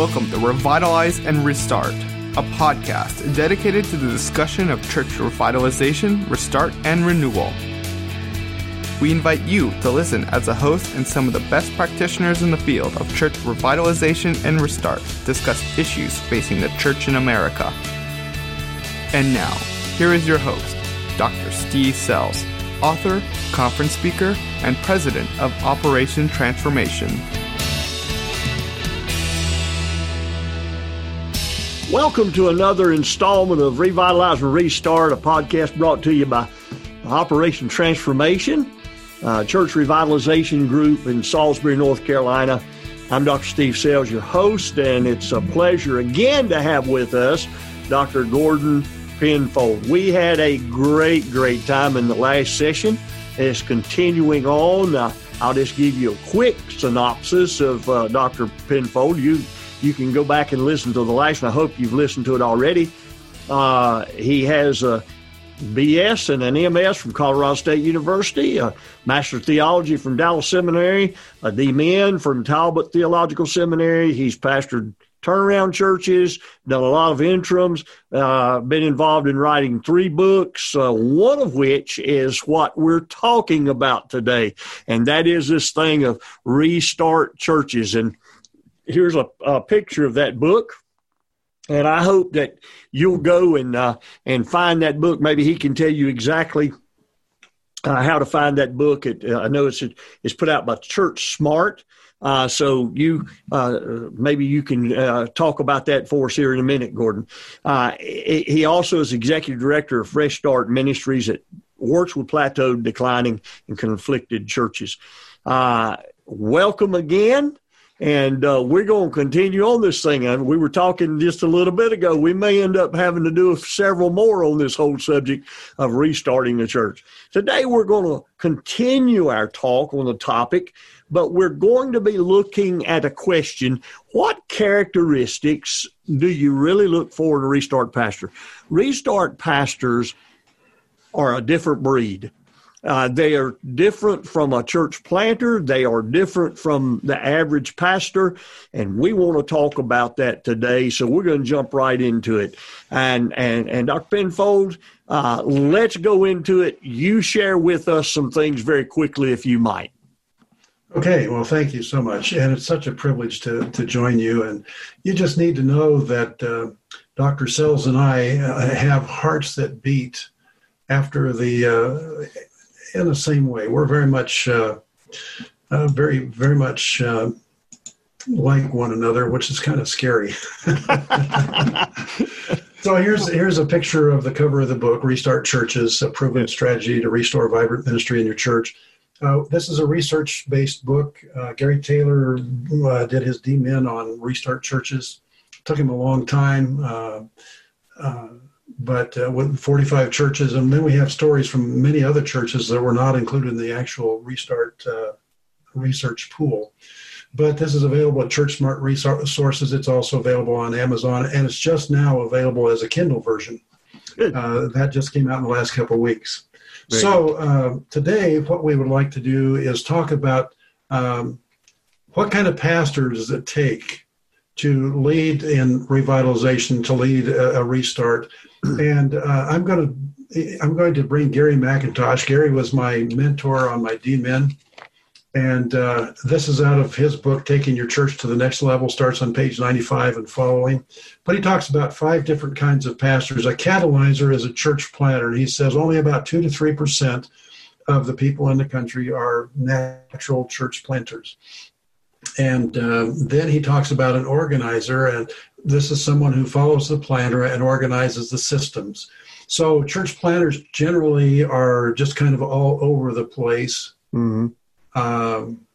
Welcome to Revitalize and Restart, a podcast dedicated to the discussion of church revitalization, restart, and renewal. We invite you to listen as a host and some of the best practitioners in the field of church revitalization and restart discuss issues facing the church in America. And now, here is your host, Dr. Steve Sells, author, conference speaker, and president of Operation Transformation. Welcome to another installment of Revitalize and Restart, a podcast brought to you by Operation Transformation, church revitalization group in Salisbury, North Carolina. I'm Dr. Steve Sells, your host, and it's a pleasure again to have with us Dr. Gordon Penfold. We had a great, great time in the last session. It's continuing on. Uh, I'll just give you a quick synopsis of uh, Dr. Penfold. You you can go back and listen to the last, I hope you've listened to it already. Uh, he has a BS and an MS from Colorado State University, a Master of Theology from Dallas Seminary, a DMin from Talbot Theological Seminary. He's pastored turnaround churches, done a lot of interims, uh, been involved in writing three books, uh, one of which is what we're talking about today. And that is this thing of restart churches. And here's a, a picture of that book and I hope that you'll go and uh, and find that book. Maybe he can tell you exactly uh, how to find that book. It, uh, I know it's it's put out by Church Smart, uh, so you uh, maybe you can uh, talk about that for us here in a minute, Gordon. he also is executive director of Fresh Start Ministries that works with plateaued, declining, and conflicted churches. welcome again. And uh, we're going to continue on this thing. And we were talking just a little bit ago. We may end up having to do several more on this whole subject of restarting the church. Today, we're going to continue our talk on the topic, but we're going to be looking at a question What characteristics do you really look for in a restart pastor? Restart pastors are a different breed. Uh, they are different from a church planter. They are different from the average pastor. And we want to talk about that today. So we're going to jump right into it. And, and, and Dr. Penfold, uh, let's go into it. You share with us some things very quickly, if you might. Okay, well, thank you so much. And it's such a privilege to, to join you. And you just need to know that uh, Dr. Sells and I uh, have hearts that beat after the uh, in the same way. We're very much, uh, uh, very, very much uh, like one another, which is kind of scary. so here's here's a picture of the cover of the book, "Restart Churches: A Proven Strategy to Restore Vibrant Ministry in Your Church." Uh, this is a research-based book. Uh, Gary Taylor uh, did his DMin on restart churches. It took him a long time but uh, with 45 churches, and then we have stories from many other churches that were not included in the actual restart uh, research pool. But this is available at Church Smart Resources. It's also available on Amazon, and it's just now available as a Kindle version. Uh, that just came out in the last couple of weeks. Very so uh, today, what we would like to do is talk about um, what kind of pastor does it take to lead in revitalization, to lead a, a restart, and uh, I'm going to I'm going to bring Gary McIntosh. Gary was my mentor on my DMin, and uh, this is out of his book, "Taking Your Church to the Next Level." Starts on page 95 and following. But he talks about five different kinds of pastors. A catalyzer is a church planter. He says only about two to three percent of the people in the country are natural church planters. And uh, then he talks about an organizer, and this is someone who follows the planner and organizes the systems. So church planners generally are just kind of all over the place, mm-hmm. um,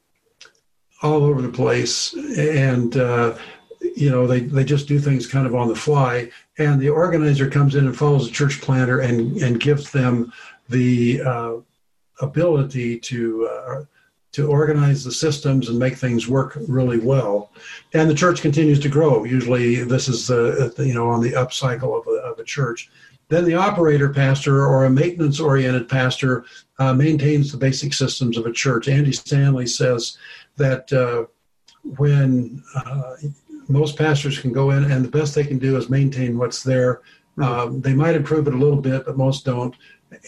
all over the place, and uh, you know they they just do things kind of on the fly. And the organizer comes in and follows the church planner and and gives them the uh, ability to uh, to organize the systems and make things work really well. And the church continues to grow. Usually, this is the you know on the up cycle of a, of a church. Then the operator pastor or a maintenance oriented pastor uh, maintains the basic systems of a church. Andy Stanley says that uh, when uh, most pastors can go in, and the best they can do is maintain what's there. Mm-hmm. Um, they might improve it a little bit, but most don't.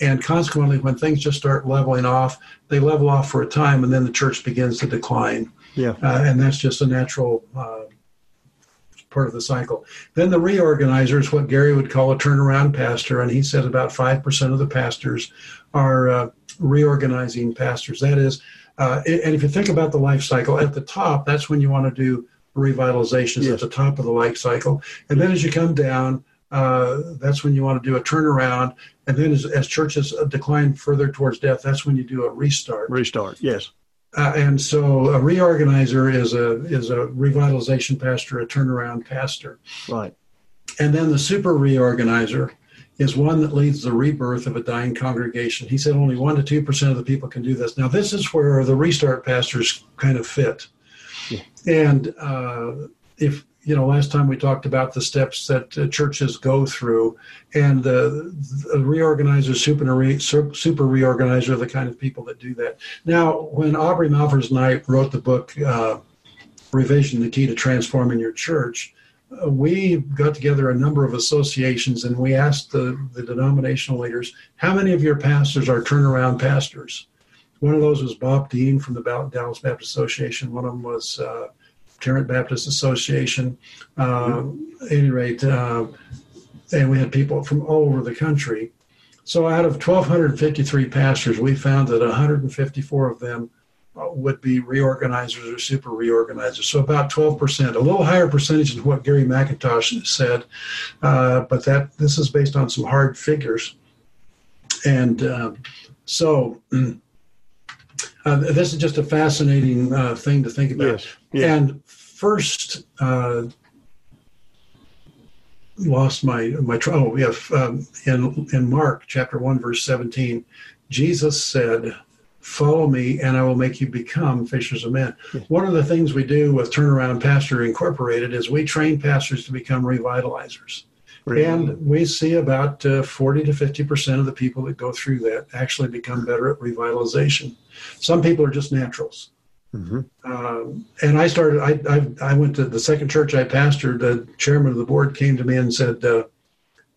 And consequently, when things just start leveling off, they level off for a time, and then the church begins to decline. Yeah, uh, and that's just a natural uh, part of the cycle. Then the reorganizer is what Gary would call a turnaround pastor, and he said about five percent of the pastors are uh, reorganizing pastors. That is, uh, and if you think about the life cycle, at the top, that's when you want to do revitalizations yes. at the top of the life cycle. And then as you come down, uh, that's when you want to do a turnaround. And then as, as churches decline further towards death, that's when you do a restart. Restart, yes. Uh, and so a reorganizer is a is a revitalization pastor, a turnaround pastor. Right. And then the super reorganizer is one that leads the rebirth of a dying congregation. He said only 1% to 2% of the people can do this. Now, this is where the restart pastors kind of fit. Yeah. And uh, if, you know, last time we talked about the steps that uh, churches go through, and the, the reorganizer, super, re, super reorganizer the kind of people that do that. Now, when Aubrey Malphurs and I wrote the book, uh, Revision, the Key to Transforming Your Church, we got together a number of associations and we asked the, the denominational leaders, how many of your pastors are turnaround pastors? One of those was Bob Dean from the Dallas Baptist Association. One of them was uh, Tarrant Baptist Association. Uh, at any rate, uh, and we had people from all over the country. So out of 1,253 pastors, we found that 154 of them would be reorganizers or super reorganizers. So about 12%, a little higher percentage than what Gary McIntosh said, uh, but that this is based on some hard figures. And uh, so uh, this is just a fascinating uh, thing to think about. Yes. yes. And first, uh, lost my my oh yeah um, in in Mark chapter one verse seventeen, Jesus said follow me and I will make you become fishers of men. One of the things we do with Turnaround Pastor Incorporated is we train pastors to become revitalizers. And we see about uh, 40 to 50% of the people that go through that actually become better at revitalization. Some people are just naturals. Mm-hmm. Um, and I started, I, I, I, went to the second church I pastored, the chairman of the board came to me and said, uh,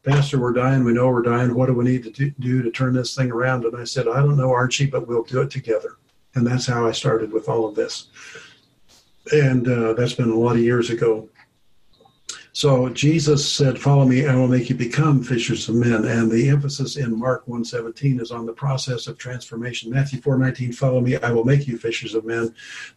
Pastor, we're dying. We know we're dying. What do we need to do to turn this thing around? And I said, I don't know, Archie, but we'll do it together. And that's how I started with all of this. And uh, that's been a lot of years ago. So Jesus said, "Follow me, and I will make you become fishers of men." And the emphasis in Mark 1:17 is on the process of transformation. Matthew 4:19, "Follow me, I will make you fishers of men."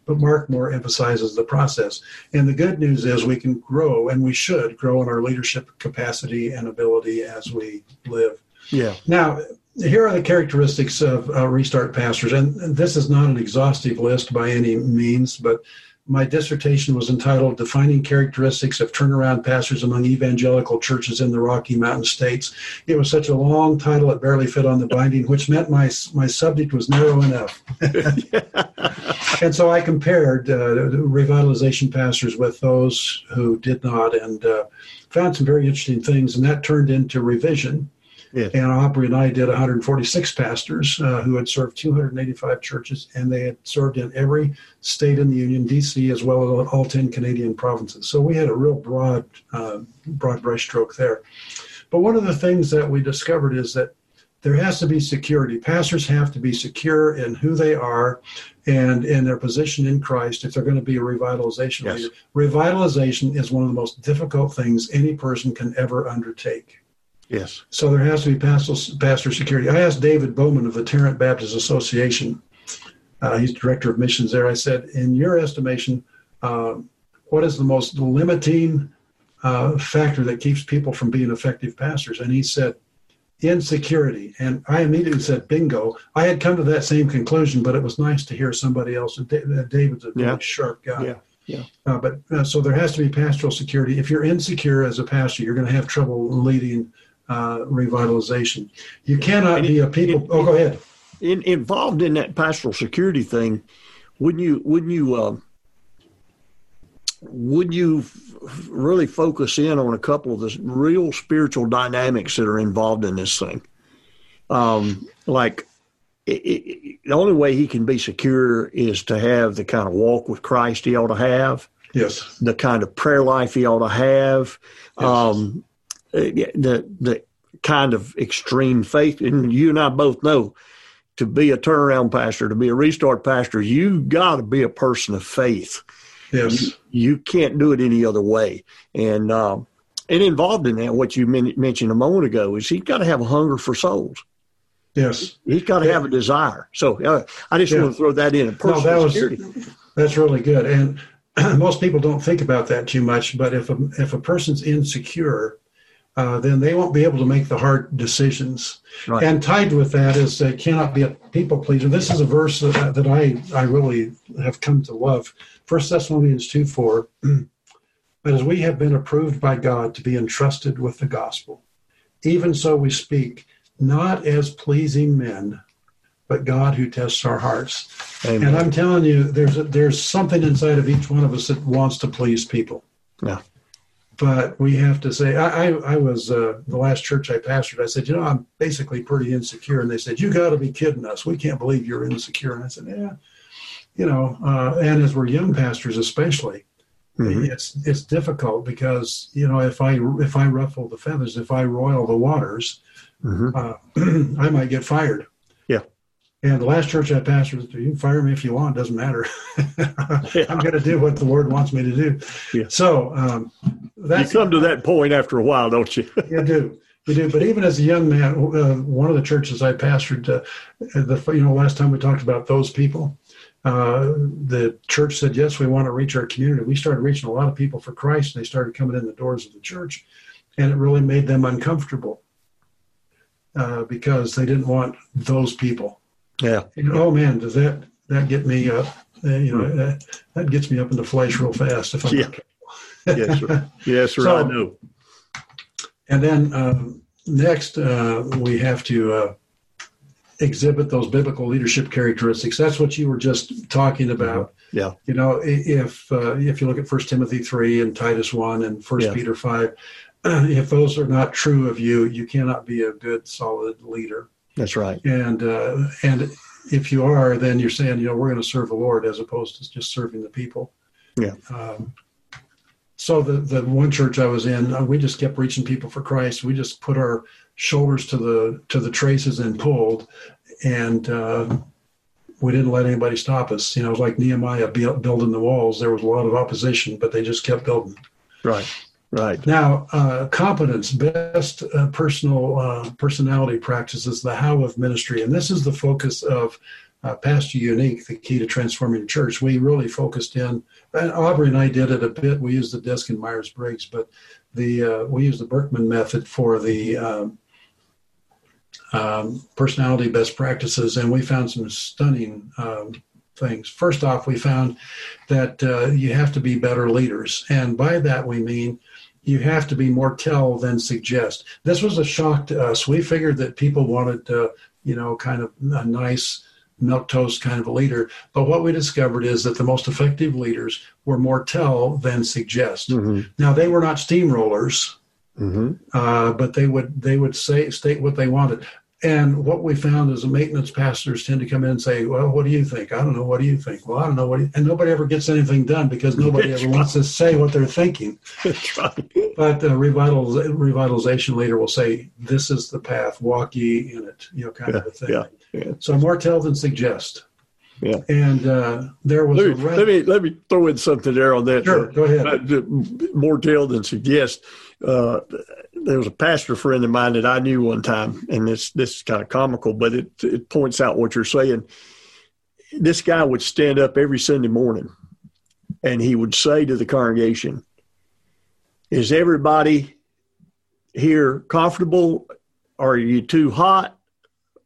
But Mark more emphasizes the process. And the good news is we can grow, and we should grow in our leadership capacity and ability as we live. Yeah. Now, here are the characteristics of uh, restart pastors, and this is not an exhaustive list by any means, but my dissertation was entitled Defining Characteristics of Turnaround Pastors Among Evangelical Churches in the Rocky Mountain States. It was such a long title, it barely fit on the binding, which meant my, my subject was narrow enough. and so I compared uh, revitalization pastors with those who did not and uh, found some very interesting things, and that turned into revision Yes. And Aubrey and I did 146 pastors uh, who had served 285 churches, and they had served in every state in the Union, D.C., as well as all 10 Canadian provinces. So we had a real broad, uh, broad brushstroke there. But one of the things that we discovered is that there has to be security. Pastors have to be secure in who they are and in their position in Christ if they're going to be a revitalization yes. leader. Revitalization is one of the most difficult things any person can ever undertake. Yes. So there has to be pastor, security. I asked David Bowman of the Tarrant Baptist Association, uh, he's director of missions there. I said, in your estimation, uh, what is the most limiting uh, factor that keeps people from being effective pastors? And he said, insecurity. And I immediately said, bingo. I had come to that same conclusion, but it was nice to hear somebody else. David's a really sharp guy. Yeah. Yeah. Uh, but uh, so there has to be pastoral security. If you're insecure as a pastor, you're going to have trouble leading uh, revitalization. You cannot be a people. oh, go ahead. In, involved in that pastoral security thing, wouldn't you? Wouldn't you? Uh, would you really focus in on a couple of the real spiritual dynamics that are involved in this thing? Um, like it, it, the only way he can be secure is to have the kind of walk with Christ he ought to have. Yes. the kind of prayer life he ought to have, Yes. um, the the kind of extreme faith. And you and I both know to be a turnaround pastor, to be a restart pastor, you got to be a person of faith. Yes. You can't do it any other way. And um, and involved in that, what you men- mentioned a moment ago is he's got to have a hunger for souls. Yes. He's got to have a desire. So uh, I just Yeah. want to throw that in. No, Personal that was security. that's really good. And most people don't think about that too much. But if a if a person's insecure, uh, then they won't be able to make the hard decisions. Right. And tied with that is they cannot be a people pleaser. This is a verse that, that I I really have come to love. First Thessalonians two four. But as we have been approved by God to be entrusted with the gospel, even so we speak, not as pleasing men, but God who tests our hearts. Amen. And I'm telling you, there's a, there's something inside of each one of us that wants to please people. Yeah. But we have to say, I, I, I was uh, the last church I pastored. I said, you know, I'm basically pretty insecure, and they said, you got to be kidding us. We can't believe you're insecure. And I said, yeah, you know. Uh, and as we're young pastors, especially, Mhm. it's it's difficult because you know if I if I ruffle the feathers, if I roil the waters, Mhm. uh, I might get fired. And the last church I pastored, you can fire me if you want, doesn't matter. I'm going to do what the Lord wants me to do. Yeah. So um, You that's come to that point after a while, don't you? you do. You do. But even as a young man, uh, one of the churches I pastored, uh, the you know last time we talked about those people, uh, the church said yes, we want to reach our community. We started reaching a lot of people for Christ, and they started coming in the doors of the church, and it really made them uncomfortable uh, because they didn't want those people. Yeah. Know, oh man, does that that get me up? Uh, you know, that, that gets me up in the flesh real fast if I'm Yeah. Yes, sir. Yes, sir. So- I know. And then um, next, uh, we have to uh, exhibit those biblical leadership characteristics. That's what you were just talking about. Yeah. You know, if uh, if you look at First Timothy three and Titus one and First Yeah. Peter five, if those are not true of you, you cannot be a good, solid leader. That's right. And uh, and if you are, then you're saying, you know, we're going to serve the Lord as opposed to just serving the people. Yeah. Um, so the the one church I was in, uh, we just kept reaching people for Christ. We just put our shoulders to the to the traces and pulled, and uh, we didn't let anybody stop us. You know, it was like Nehemiah building the walls. There was a lot of opposition, but they just kept building. Right. Right. Now, uh, competence, best uh, personal uh, personality practices, the how of ministry, and this is the focus of uh, Pastor Unique, the key to transforming the church. We really focused in, and Aubrey and I did it a bit. We used the disc in Myers Briggs, but the uh, we used the Birkman method for the um, um, personality best practices, and we found some stunning um, things. First off, we found that uh, you have to be better leaders, and by that we mean you have to be more tell than suggest. This was a shock to us. We figured that people wanted, uh, you know, kind of a nice milk toast kind of a leader. But what we discovered is that the most effective leaders were more tell than suggest. Mm-hmm. Now they were not steamrollers, Mm-hmm. uh, but they would they would say state what they wanted. And what we found is the maintenance pastors tend to come in and say, "Well, what do you think? I don't know. What do you think? Well, I don't know what." Do you-" And nobody ever gets anything done because nobody ever wants to say what they're thinking. But the revitaliz- revitalization leader will say, "This is the path. Walk ye in it." You know, kind of a thing. yeah, yeah. So more tell than suggest. Yeah. And uh, there was Let a me, red- let me let me throw in something there on that. Sure, go ahead. Uh, more tell than suggest. Uh, there was a pastor friend of mine that I knew one time, and this this is kind of comical, but it it points out what you're saying. This guy would stand up every Sunday morning, and he would say to the congregation, "Is everybody here comfortable? Are you too hot?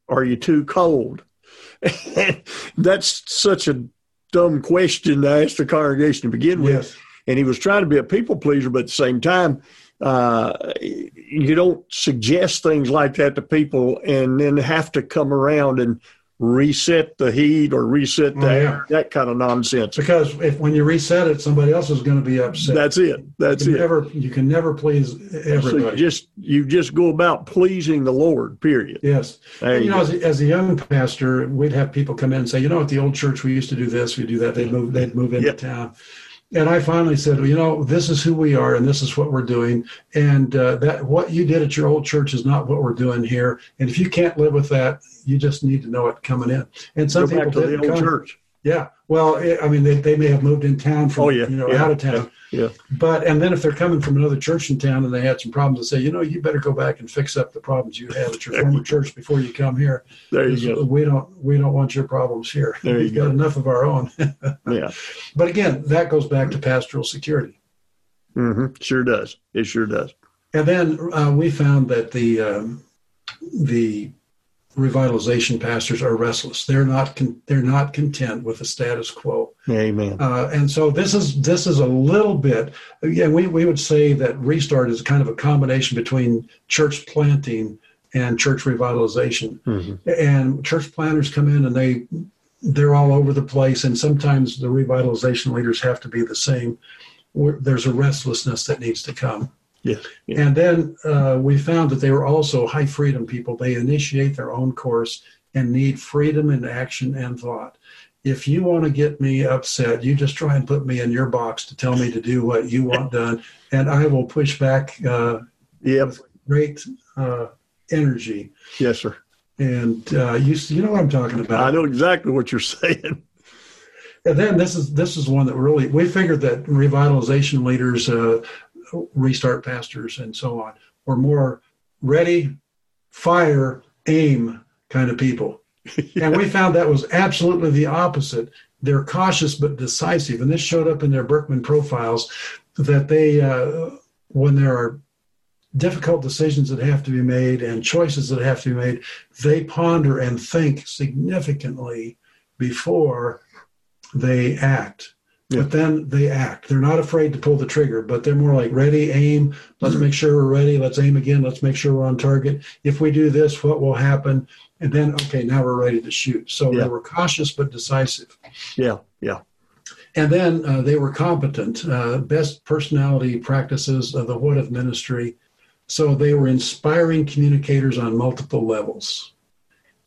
Are you too cold?" That's such a dumb question to ask the congregation to begin with yes, and he was trying to be a people pleaser, but at the same time, uh, you don't suggest things like that to people and then have to come around and reset the heat or reset the Oh, yeah. air, that kind of nonsense. because if when you reset it, somebody else is going to be upset. That's it. That's you it. Never, you can never please So you everybody. just you just go about pleasing the Lord. Period. yes. You you know, as a, as a young pastor, we'd have people come in and say, "You know, at the old church, we used to do this, we do that." They'd move, they'd move into Yeah. town, and I finally said, well, you know, this is who we are, and this is what we're doing, and uh, that what you did at your old church is not what we're doing here. And if you can't live with that, you just need to know it coming in. And some Go back people to the didn't old come. church. Yeah. Well, I I mean, they, they may have moved in town from, Oh, yeah. you know, Yeah. out of town. Yeah. But, and then if they're coming from another church in town and they had some problems, they say, you know, you better go back and fix up the problems you had at your former church before you come here. There you go. We don't, we don't want your problems here. There you We've got go. enough of our own. Yeah. but again, that goes back to pastoral security. hmm Sure does. It sure does. And then uh, we found that the um, the revitalization pastors are restless. They're not con- they're not content with the status quo. Amen. Uh, and so this is this is a little bit. Yeah, we we would say that restart is kind of a combination between church planting and church revitalization. hmm And church planters come in and they they're all over the place, and sometimes the revitalization leaders have to be the same. We're- There's a restlessness that needs to come. Yes. Yeah. And then uh, we found that they were also high freedom people. They initiate their own course and need freedom in action and thought. If you want to get me upset, you just try and put me in your box to tell me to do what you want done, and I will push back uh, Yep. great uh, energy. Yes, sir. And uh, you, you know what I'm talking about. I know exactly what you're saying. And then this is this is one that really we figured that revitalization leaders, uh, restart pastors, and so on were more ready, fire, aim kind of people. And we found that was absolutely the opposite. They're cautious but decisive, and this showed up in their Birkman profiles that they, uh, when there are difficult decisions that have to be made and choices that have to be made, they ponder and think significantly before they act. Yeah. But then they act. They're not afraid to pull the trigger, but they're more like ready, aim. Let's make sure we're ready. Let's aim again. Let's make sure we're on target. If we do this, what will happen? And then, okay, now we're ready to shoot. So Yeah. they were cautious but decisive. Yeah. Yeah. And then uh, they were competent, uh, best personality practices of the what of ministry. So they were inspiring communicators on multiple levels.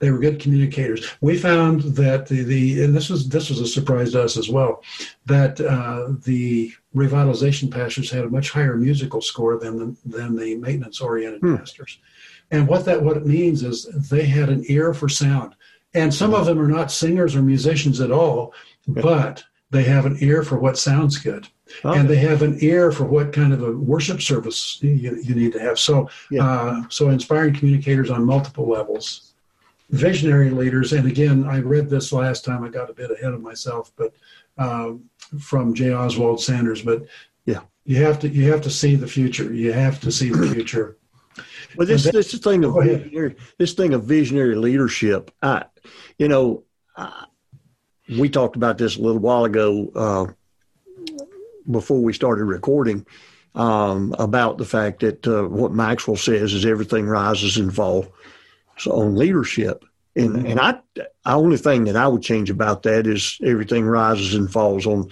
They were good communicators. We found that the, the and this was this was a surprise to us as well, that uh, the revitalization pastors had a much higher musical score than the, than the maintenance oriented Hmm. pastors. And what that what it means is they had an ear for sound. And some of them are not singers or musicians at all, but they have an ear for what sounds good Oh, and they have an ear for what kind of a worship service you, you need to have. So, Yeah. uh, so inspiring communicators on multiple levels, visionary leaders. And again, I read this last time. I got a bit ahead of myself, but um, from J. Oswald Sanders. But Yeah. you have to you have to see the future. You have to see the future. Well, this then- this thing of visionary, this thing of visionary leadership. I, you know, I, we talked about this a little while ago uh, before we started recording um, about the fact that uh, what Maxwell says is everything rises and falls on leadership. And and I, the only thing that I would change about that is everything rises and falls on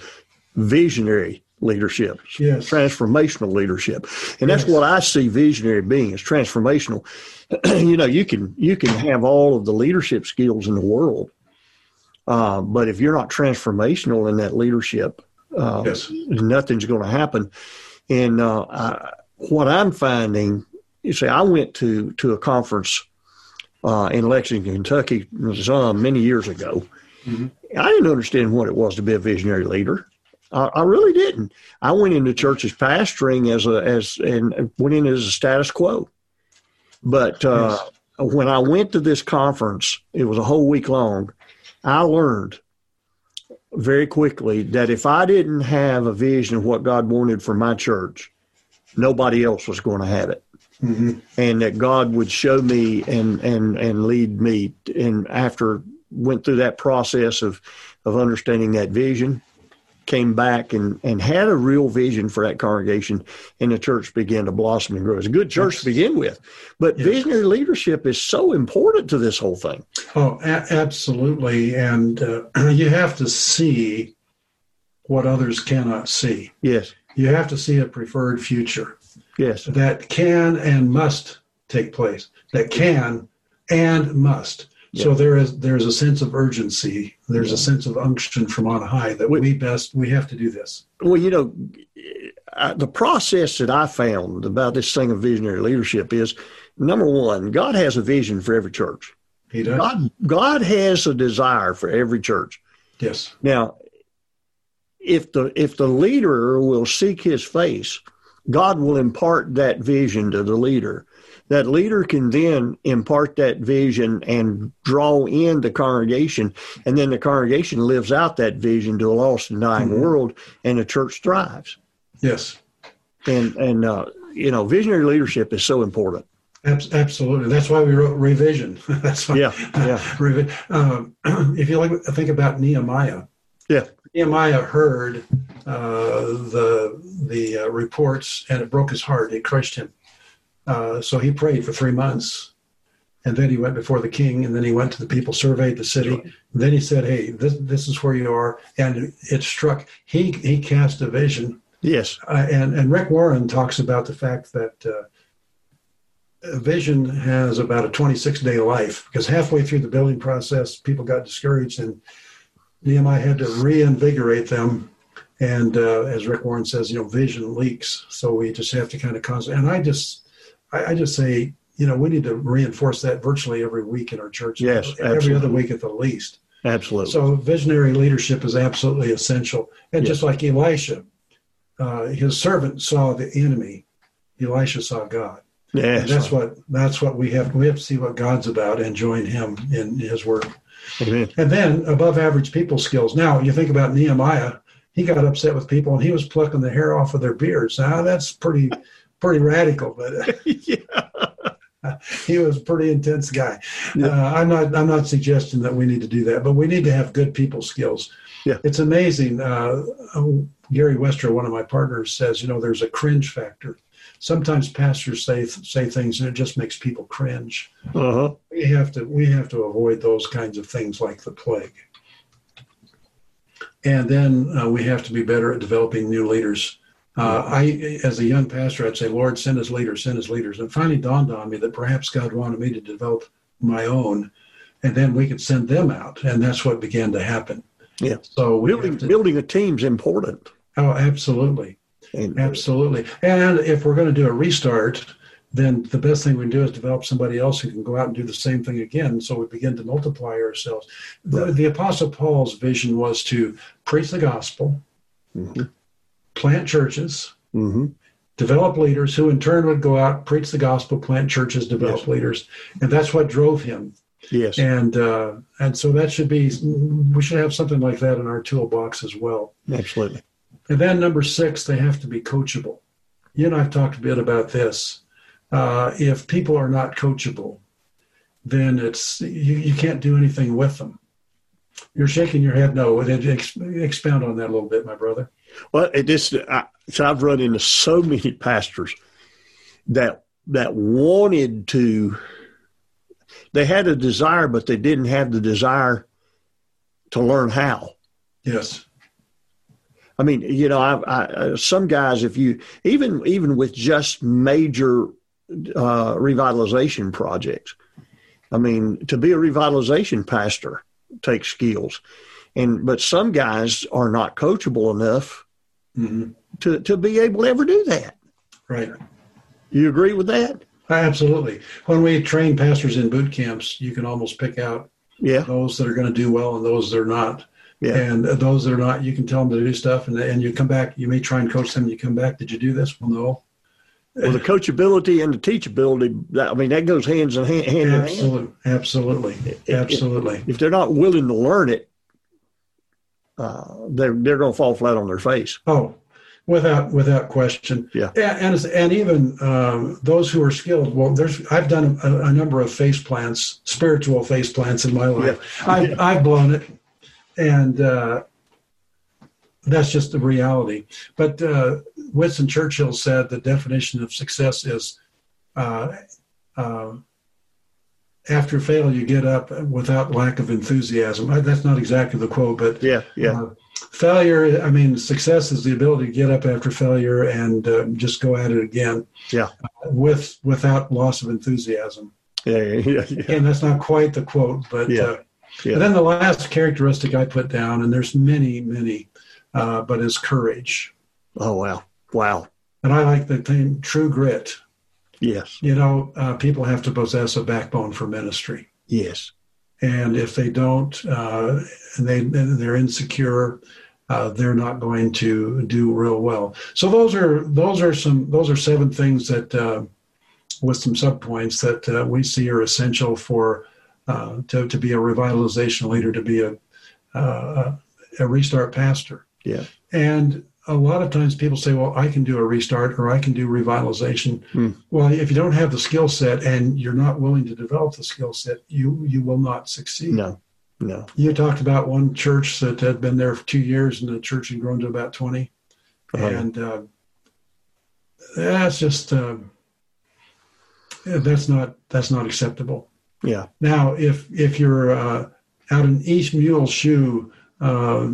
visionary leadership Yes. transformational leadership and that's Yes. what i see visionary being is transformational you know you can you can have all of the leadership skills in the world uh, but if you're not transformational in that leadership uh, Yes. nothing's going to happen and uh, I, what i'm finding you see i went to to a conference uh, in lexington kentucky some many years ago Mhm. i didn't understand what it was to be a visionary leader I, I really didn't. I went into churches pastoring as a as and went in as a status quo. But uh, when I went to this conference, it was a whole week long. I learned very quickly that if I didn't have a vision of what God wanted for my church, nobody else was going to have it Mhm. and that God would show me and and and lead me. And after went through that process of of understanding that vision, came back and and had a real vision for that congregation, and the church began to blossom and grow. It's a good church Yes. to begin with, but Yes. visionary leadership is so important to this whole thing. Oh, a- absolutely. And uh, you have to see what others cannot see. Yes, You have to see a preferred future. Yes, that can and must take place. That can and must. So there is there's a sense of urgency. There's a sense of unction from on high that we, we best we have to do this. Well, you know, I, the process that I found about this thing of visionary leadership is number one, God has a vision for every church. He does. God, God has a desire for every church. Yes. Now, if the if the leader will seek His face, God will impart that vision to the leader. That leader can then impart that vision and draw in the congregation, and then the congregation lives out that vision to a lost and dying mm-hmm. world, and the church thrives. Yes, and and uh, you know, visionary leadership is so important. Absolutely, that's why we wrote revision. that's why, yeah, yeah. Um, if you like, think about Nehemiah. Yeah, Nehemiah heard uh, the the uh, reports, and it broke his heart. It crushed him. Uh, so he prayed for three months, and then he went before the king, and then he went to the people, surveyed the city. Then he said, "Hey, this this is where you are," and it struck. He he cast a vision. Yes, uh, and and Rick Warren talks about the fact that. Uh, vision has about a 26 day life because halfway through the building process, people got discouraged and Nehemiah had to reinvigorate them. And uh, as Rick Warren says, you know, vision leaks. So we just have to kind of constantly, and I just, I, I, just say, you know, we need to reinforce that virtually every week in our church. Yes, every absolutely. other week at the least. Absolutely. So visionary leadership is absolutely essential. And yes. just like Elisha, uh, his servant saw the enemy, Elisha saw God. Yeah, that's what that's what we have. We have to see what God's about and join Him in His work. Amen. And then above average people skills. Now you think about Nehemiah. He got upset with people and he was plucking the hair off of their beards. Now that's pretty pretty radical, but yeah. he was a pretty intense guy. Yeah. Uh, I'm not I'm not suggesting that we need to do that, but we need to have good people skills. Yeah. It's amazing. Uh, Gary Westra, one of my partners, says, you know, there's a cringe factor sometimes pastors say say things and it just makes people cringe. Uh-huh. We have to we have to avoid those kinds of things like the plague. And then uh, we have to be better at developing new leaders. Uh, I, as a young pastor, I'd say, Lord, send us leaders, send us leaders. And finally dawned on me that perhaps God wanted me to develop my own, and then we could send them out. And that's what began to happen. Yeah. So building to, building a team's important. Oh, absolutely. Absolutely. And if we're going to do a restart, then the best thing we can do is develop somebody else who can go out and do the same thing again. So we begin to multiply ourselves. The, the Apostle Paul's vision was to preach the gospel, mm-hmm. plant churches, mm-hmm. develop leaders who in turn would go out, preach the gospel, plant churches, develop yes. leaders. And that's what drove him. Yes. And uh, and so that should be we should have something like that in our toolbox as well. Absolutely. And then number six, they have to be coachable. You and I've talked a bit about this. Uh, if people are not coachable, then it's you, you can't do anything with them. You're shaking your head no. Expound on that a little bit, my brother. Well, it just I, so I've run into so many pastors that that wanted to. They had a desire, but they didn't have the desire to learn how. Yes. I mean, you know, I, I, some guys, if you even even with just major uh, revitalization projects, I mean, to be a revitalization pastor takes skills, and but some guys are not coachable enough mm-hmm. to to be able to ever do that. Right. You agree with that? Absolutely. When we train pastors in boot camps, you can almost pick out yeah. those that are going to do well and those that are not. Yeah. And those that are not, you can tell them to do stuff, and and you come back. You may try and coach them. And you come back. Did you do this? Well, no. Well, the coachability and the teachability, I mean, that goes hands in hand. hand absolutely, absolutely, absolutely. If, if, they're not willing to learn it, uh, they're they're going to fall flat on their face. Oh, without without question. Yeah. And and, and even um, those who are skilled. Well, there's I've done a, a, number of face plants, spiritual face plants in my life. Yeah. I've I've blown it and uh, that's just the reality. But uh, Winston Churchill said the definition of success is uh, uh, after fail, you get up without lack of enthusiasm. That's not exactly the quote, but yeah, yeah. Uh, failure, I mean, success is the ability to get up after failure and uh, just go at it again. Yeah. with without loss of enthusiasm. Yeah, yeah, yeah. And that's not quite the quote, but Yeah. uh, Yeah. and then the last characteristic I put down, and there's many, many, uh, but is courage. Oh wow, wow. And I like the thing, true grit. Yes, You know, uh, people have to possess a backbone for ministry. yes, and if they don't uh, and they they're insecure uh, they're not going to do real well so those are those are some those are seven things that uh, with some subpoints that uh, we see are essential for uh, to, to be a revitalization leader to be a uh, a restart pastor yeah, and a lot of times people say, well, I can do a restart or I can do revitalization. Hmm. Well, if you don't have the skill set and you're not willing to develop the skill set, you, you will not succeed. no, no. You talked about one church that had been there for two years and the church had grown to about 20. Uh-huh. And uh, that's just, uh, that's not, that's not acceptable. Yeah, Now, if if you're uh, out in East Mule Shoe, uh,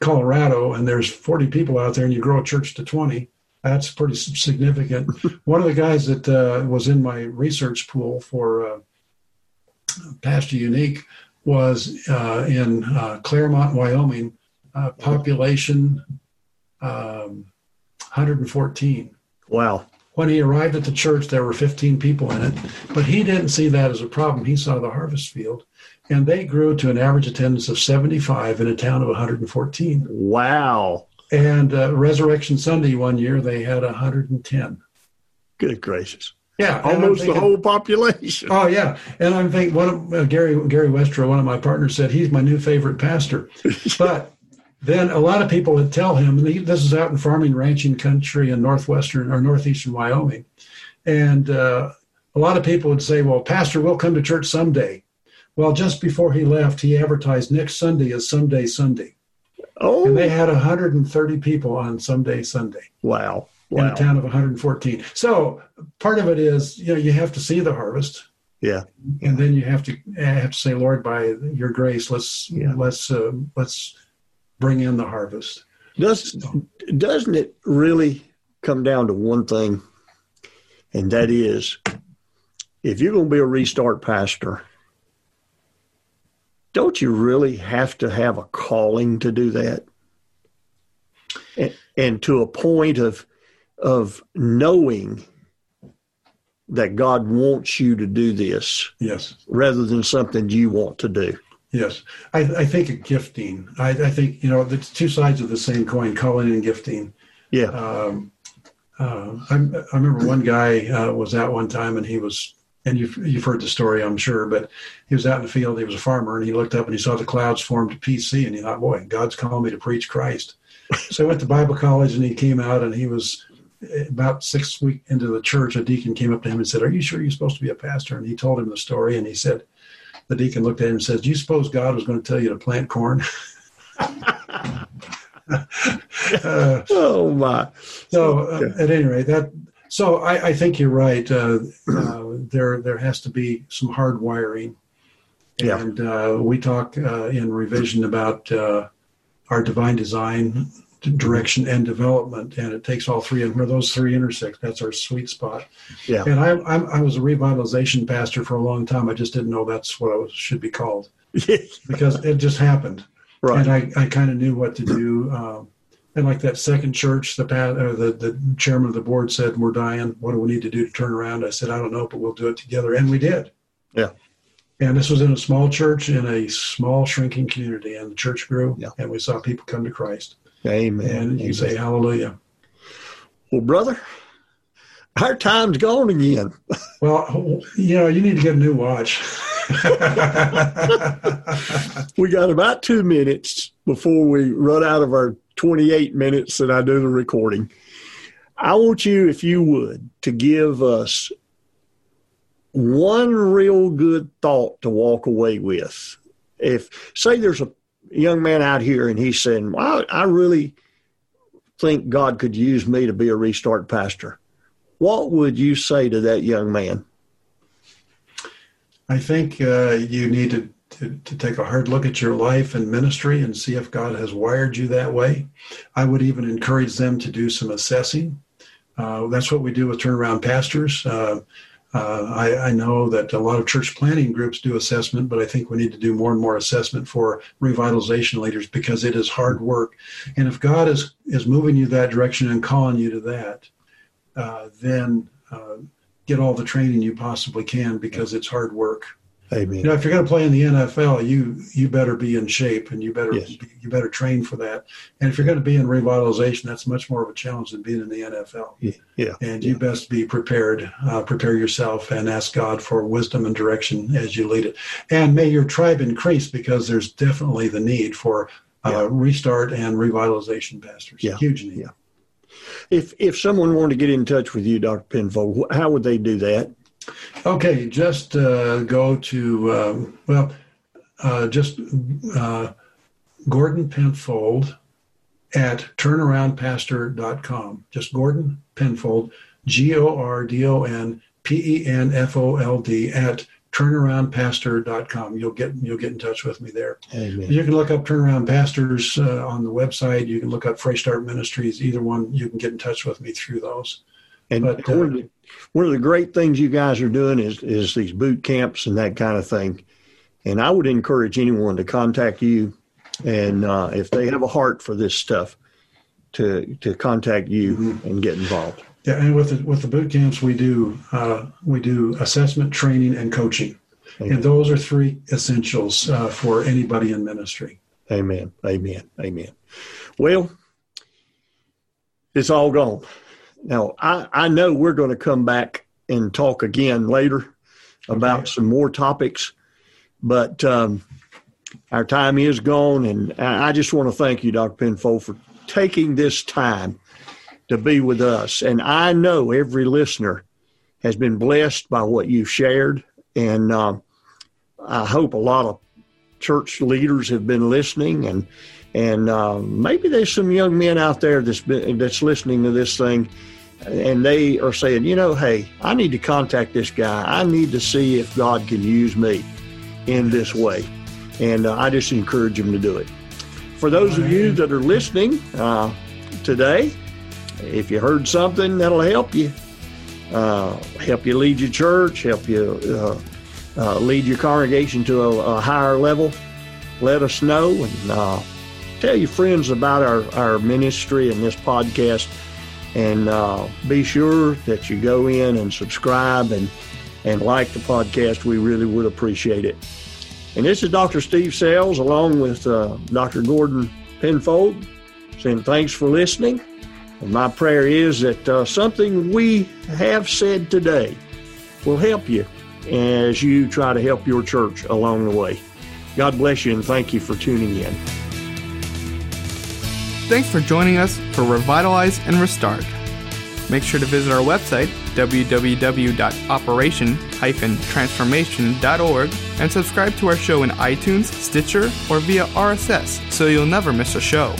Colorado, and there's 40 people out there, and you grow a church to 20, that's pretty significant. One of the guys that uh, was in my research pool for uh, Pastor Unique was uh, in uh, Clearmont, Wyoming, uh, population um, 114 wow. When he arrived at the church, there were 15 people in it, but he didn't see that as a problem. He saw the harvest field, and they grew to an average attendance of 75 in a town of 114. Wow. And uh, Resurrection Sunday one year, they had 110. Good gracious. Yeah, Almost the whole population. Oh yeah, and I'm thinking one of uh, Gary Gary Westra, one of my partners, said he's my new favorite pastor. But then a lot of people would tell him, and he, this is out in farming, ranching country in northwestern or northeastern Wyoming, and uh, a lot of people would say, "Well, Pastor, we'll come to church someday." Well, just before he left, he advertised next Sunday is Someday Sunday, Oh, and they had 130 people on Someday Sunday wow. in a town of 114. So part of it is, you know, you have to see the harvest Yeah. and then you have to have to say, Lord, by your grace, let's Yeah. let's uh, let's bring in the harvest. Does doesn't it really come down to one thing, and that is, if you're going to be a restart pastor, don't you really have to have a calling to do that, and, and to a point of of knowing that God wants you to do this Yes, rather than something you want to do. Yes. I, I think gifting. I, I think you know the two sides of the same coin: calling and gifting. Yeah. Um, uh, I, I remember one guy uh, was out one time, and he was. And you've, you've heard the story, I'm sure, but he was out in the field. He was a farmer, and he looked up and he saw the clouds formed to PC, and he thought, "Boy, God's calling me to preach Christ." so he went to Bible college, and he came out, and he was about six weeks into the church. A deacon came up to him and said, "Are you sure you're supposed to be a pastor?" And he told him the story, and he said, the deacon looked at him and says, "Do you suppose God was going to tell you to plant corn?" uh, Oh my. so uh, at any rate, that so I, I think you're right. Uh, uh, there there has to be some hard wiring, Yeah. and uh, we talk uh, in revision about uh, our divine design, direction, and development, and it takes all three. And where those three intersect, that's our sweet spot. Yeah. And I I'm, I was a revitalization pastor for a long time. I just didn't know that's what I was, should be called because it just happened right. and I, I kind of knew what to do. Um, and like that second church, the, the the chairman of the board said, "We're dying. What do we need to do to turn around?" I said, "I don't know, but we'll do it together," and we did. Yeah. And this was in a small church in a small shrinking community, and the church grew, Yeah. and we saw people come to Christ. Amen. And you say, "Hallelujah." Well, brother, our time's gone again. Well, you know, you need to get a new watch. We got about two minutes before we run out of our 28 minutes that I do the recording. I want you, if you would, to give us one real good thought to walk away with. If, say, there's a young man out here and he's saying, well, I really think God could use me to be a restart pastor. What would you say to that young man? I think uh, you need to, to, to take a hard look at your life and ministry and see if God has wired you that way. I would even encourage them to do some assessing. Uh, that's what we do with turnaround pastors. Uh, Uh, I, I, know that a lot of church planting groups do assessment, but I think we need to do more and more assessment for revitalization leaders because it is hard work. And if God is is moving you that direction and calling you to that, uh, then uh, get all the training you possibly can because it's hard work. Amen. You know, if you're going to play in the NFL, you you better be in shape and you better Yes. you better train for that. And if you're going to be in revitalization, that's much more of a challenge than being in the NFL. Yeah, yeah. And you best be prepared. Uh, prepare yourself and ask God for wisdom and direction as you lead it. And may your tribe increase because there's definitely the need for uh, Yeah. restart and revitalization pastors. Yeah. Huge need. Yeah. If if someone wanted to get in touch with you, Dr. Penfold, how would they do that? Okay, just uh, go to, um, well, uh, just uh, Gordon Penfold at turnaroundpastor.com. Just Gordon Penfold, G O R D O N P E N F O L D at turnaroundpastor.com. You'll get you'll get in touch with me there. Amen. You can look up Turnaround Pastors uh, on the website. You can look up Fresh Start Ministries. Either one, you can get in touch with me through those. And But, uh, one, of the, one of the great things you guys are doing is is these boot camps and that kind of thing. And I would encourage anyone to contact you, and uh, if they have a heart for this stuff, to to contact you Mm-hmm. and get involved. Yeah, and with the, with the boot camps, we do uh, we do assessment, training, and coaching, Amen. and those are three essentials uh, for anybody in ministry. Amen. Amen. Amen. Well, it's all gone. Now, I, I know we're going to come back and talk again later about Okay. some more topics, but um, our time is gone. And I just want to thank you, Dr. Penfold, for taking this time to be with us. And I know every listener has been blessed by what you've shared. And um, I hope a lot of church leaders have been listening and and uh, maybe there's some young men out there that's been, that's listening to this thing and they are saying you know hey i need to contact this guy. I need to see if god can use me in this way. And uh, i just encourage them to do it. For those of you that are listening uh, today if you heard something that'll help you uh, help you lead your church help you uh, uh, lead your congregation to a, a higher level, let us know. And uh, tell your friends about our, our ministry and this podcast. And uh, be sure that you go in and subscribe and, and like the podcast. We really would appreciate it. And this is Dr. Steve Sells along with uh, Dr. Gordon Penfold saying thanks for listening. And my prayer is that uh, something we have said today will help you as you try to help your church along the way. God bless you and thank you for tuning in. Thanks for joining us for Revitalize and Restart. Make sure to visit our website, www.operation-transformation.org, and subscribe to our show in iTunes, Stitcher, or via RSS so you'll never miss a show.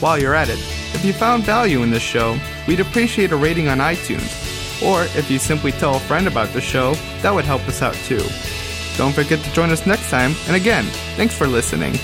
While you're at it, if you found value in this show, we'd appreciate a rating on iTunes. Or if you simply tell a friend about the show, that would help us out too. Don't forget to join us next time, and again, thanks for listening.